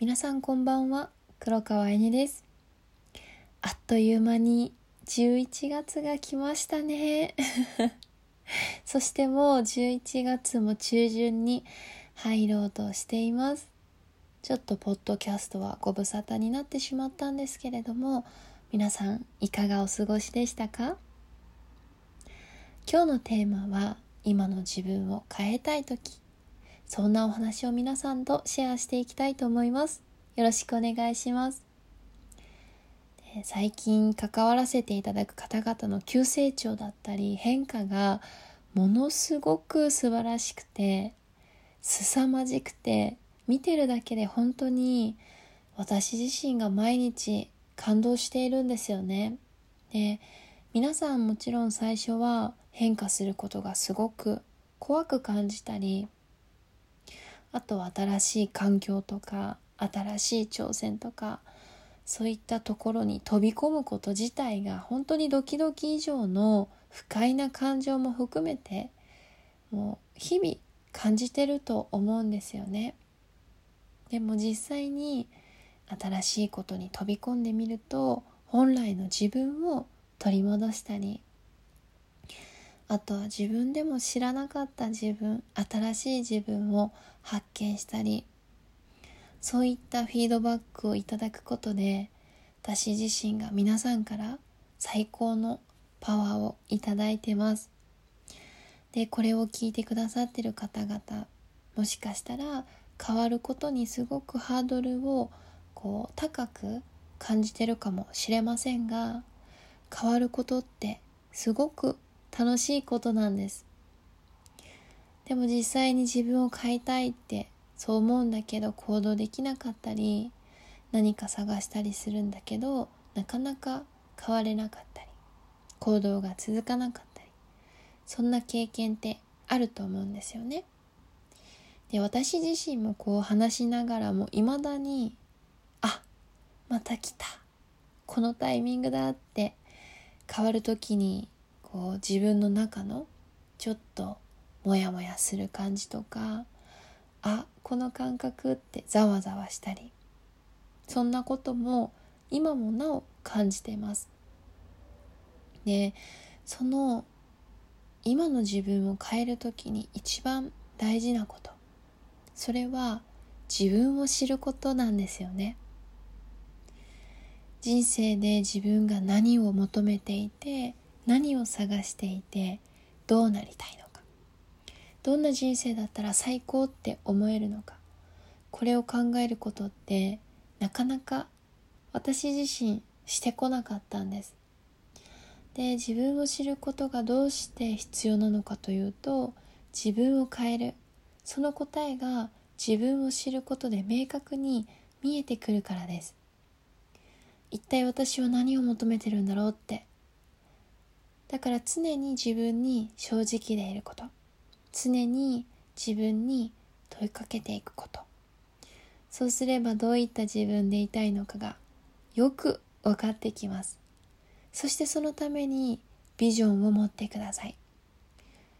皆さんこんばんは。黒川えねです。あっという間に11月が来ましたね。そしてもう11月も中旬に入ろうとしています。ちょっとポッドキャストはご無沙汰になってしまったんですけれども皆さんいかがお過ごしでしたか？今日のテーマは今の自分を変えたい時。そんなお話を皆さんとシェアしていきたいと思います。よろしくお願いします。最近関わらせていただく方々の急成長だったり変化がものすごく素晴らしくて凄まじくて見てるだけで本当に私自身が毎日感動しているんですよね。で皆さんもちろん最初は変化することがすごく怖く感じたりあとは新しい環境とか新しい挑戦とかそういったところに飛び込むこと自体が本当にドキドキ以上の不快な感情も含めてもう日々感じてると思うんですよね。でも実際に新しいことに飛び込んでみると本来の自分を取り戻したりあとは自分でも知らなかった自分新しい自分を発見したりそういったフィードバックをいただくことで私自身が皆さんから最高のパワーをいただいてます。でこれを聞いてくださってる方々もしかしたら変わることにすごくハードルをこう高く感じてるかもしれませんが変わることってすごく楽しいことなんです。でも実際に自分を変えたいってそう思うんだけど行動できなかったり何か探したりするんだけどなかなか変われなかったり行動が続かなかったりそんな経験ってあると思うんですよね。で私自身もこう話しながらも未だにあまた来たこのタイミングだって変わる時にこう自分の中のちょっとモヤモヤする感じとかあこの感覚ってざわざわしたりそんなことも今もなお感じています。でその今の自分を変える時に一番大事なことそれは自分を知ることなんですよね。人生で自分が何を求めていて何を探していてどうなりたいのか。どんな人生だったら最高って思えるのか。これを考えることってなかなか私自身してこなかったんです。で自分を知ることがどうして必要なのかというと自分を変える。その答えが自分を知ることで明確に見えてくるからです。一体私は何を求めてるんだろうって。だから常に自分に正直でいること。常に自分に問いかけていくこと。そうすればどういった自分でいたいのかがよく分かってきます。そしてそのためにビジョンを持ってください。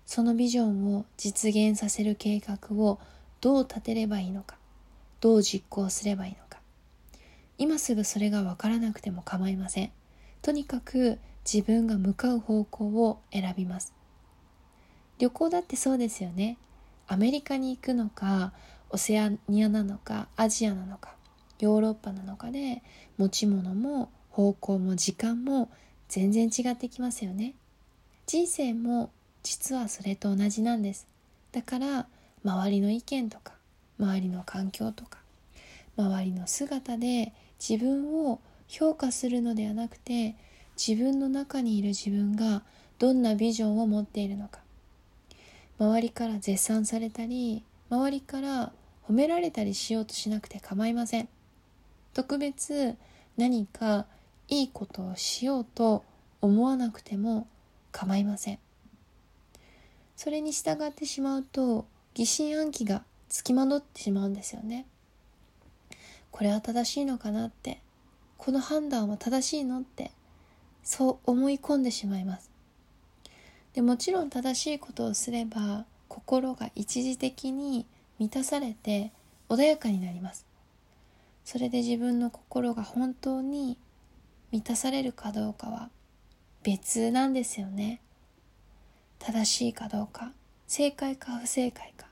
そのビジョンを実現させる計画をどう立てればいいのか。どう実行すればいいのか。今すぐそれが分からなくても構いません。とにかく自分が向かう方向を選びます。旅行だってそうですよね。アメリカに行くのかオセアニアなのかアジアなのかヨーロッパなのかで持ち物も方向も時間も全然違ってきますよね。人生も実はそれと同じなんです。だから周りの意見とか周りの環境とか周りの姿で自分を評価するのではなくて自分の中にいる自分がどんなビジョンを持っているのか。周りから絶賛されたり周りから褒められたりしようとしなくて構いません。特別何かいいことをしようと思わなくても構いません。それに従ってしまうと疑心暗鬼がつきまとってしまうんですよね。これは正しいのかなって。この判断は正しいのってそう思い込んでしまいます。でもちろん正しいことをすれば心が一時的に満たされて穏やかになります。それで自分の心が本当に満たされるかどうかは別なんですよね。正しいかどうか正解か不正解か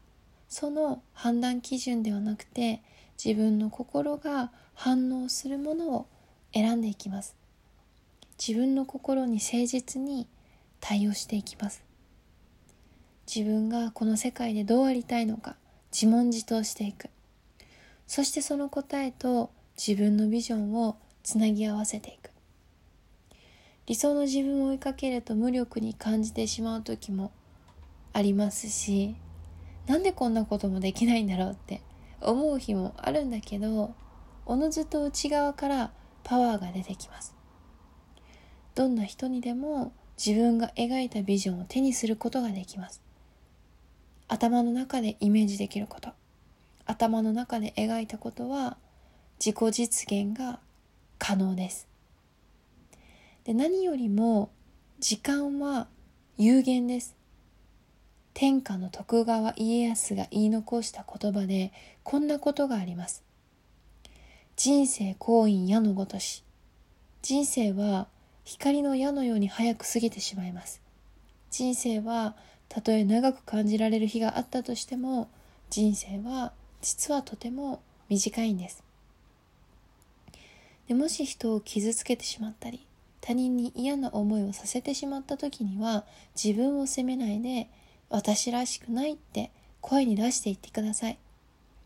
その判断基準ではなくて自分の心が反応するものを選んでいきます。自分の心に誠実に対応していきます。自分がこの世界でどうありたいのか自問自答していく。そしてその答えと自分のビジョンをつなぎ合わせていく。理想の自分を追いかけると無力に感じてしまう時もありますしなんでこんなこともできないんだろうって思う日もあるんだけどおのずと内側からパワーが出てきます。どんな人にでも自分が描いたビジョンを手にすることができます。頭の中でイメージできること。頭の中で描いたことは自己実現が可能です。で何よりも時間は有限です。天下の徳川家康が言い残した言葉でこんなことがあります。人生行員矢のごとし。人生は光の矢のように早く過ぎてしまいます。人生はたとえ長く感じられる日があったとしても人生は実はとても短いんです。でもし人を傷つけてしまったり他人に嫌な思いをさせてしまった時には自分を責めないで私らしくないって声に出していってください。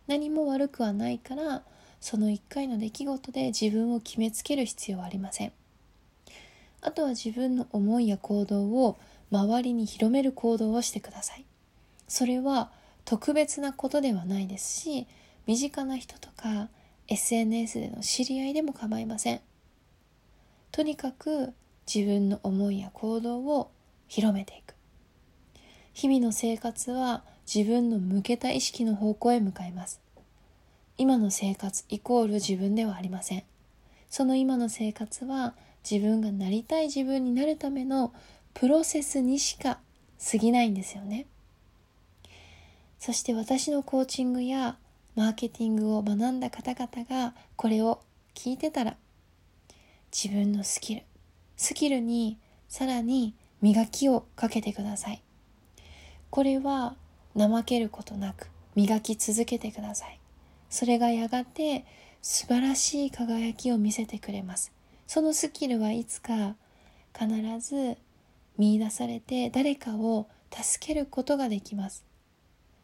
何も悪くはないからその一回の出来事で自分を決めつける必要はありません。あとは自分の思いや行動を周りに広める行動をしてください。それは特別なことではないですし身近な人とか SNS での知り合いでも構いません。とにかく自分の思いや行動を広めていく。日々の生活は自分の向けた意識の方向へ向かいます。今の生活イコール自分ではありません。その今の生活は自分がなりたい自分になるためのプロセスにしか過ぎないんですよね。そして私のコーチングやマーケティングを学んだ方々がこれを聞いてたら自分のスキルスキルにさらに磨きをかけてください。これは怠けることなく磨き続けてください。それがやがて素晴らしい輝きを見せてくれます。そのスキルはいつか必ず見出されて誰かを助けることができます。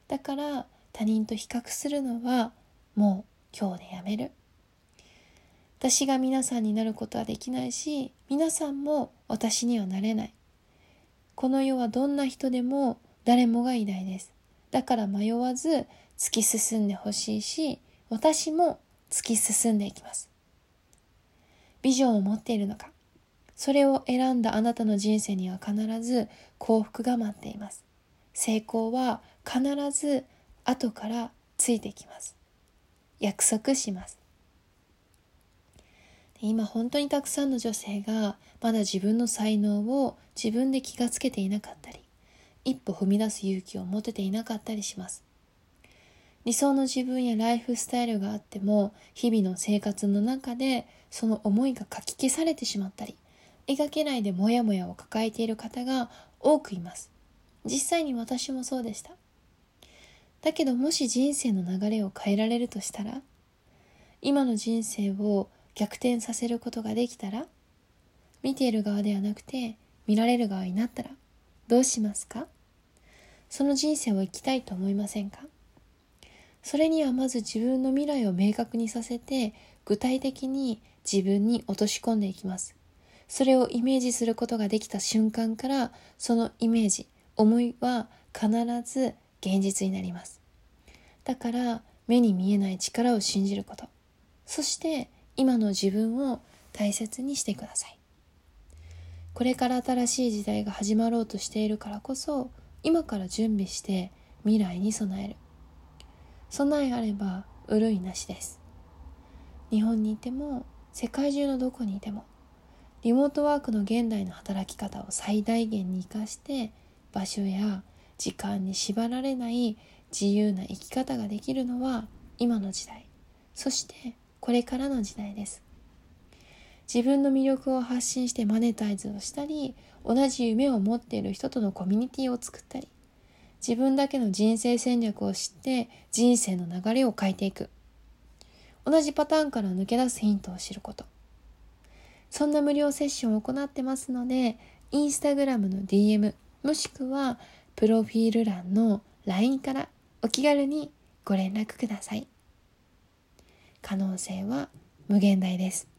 だから他人と比較するのはもう今日でやめる。私が皆さんになることはできないし皆さんも私にはなれない。この世はどんな人でも誰もが偉大です。だから迷わず突き進んでほしいし私も突き進んでいきます。ビジョンを持っているのか。それを選んだあなたの人生には必ず幸福が待っています。成功は必ず後からついてきます。約束します。今本当にたくさんの女性がまだ自分の才能を自分で気がつけていなかったり一歩踏み出す勇気を持てていなかったりします。理想の自分やライフスタイルがあっても日々の生活の中でその思いがかき消されてしまったり描けないでモヤモヤを抱えている方が多くいます。実際に私もそうでした。だけどもし人生の流れを変えられるとしたら今の人生を逆転させることができたら見ている側ではなくて見られる側になったらどうしますか？その人生を生きたいと思いませんか？それにはまず自分の未来を明確にさせて具体的に自分に落とし込んでいきます。それをイメージすることができた瞬間からそのイメージ思いは必ず現実になります。だから目に見えない力を信じること。そして今の自分を大切にしてください。これから新しい時代が始まろうとしているからこそ今から準備して未来に備える。備えあれば潤いなしです。日本にいても世界中のどこにいてもリモートワークの現代の働き方を最大限に生かして場所や時間に縛られない自由な生き方ができるのは今の時代。そしてこれからの時代です。自分の魅力を発信してマネタイズをしたり同じ夢を持っている人とのコミュニティを作ったり自分だけの人生戦略を知って人生の流れを変えていく。同じパターンから抜け出すヒントを知ること。そんな無料セッションを行ってますのでインスタグラムの DM もしくはプロフィール欄の LINE からお気軽にご連絡ください。可能性は無限大です。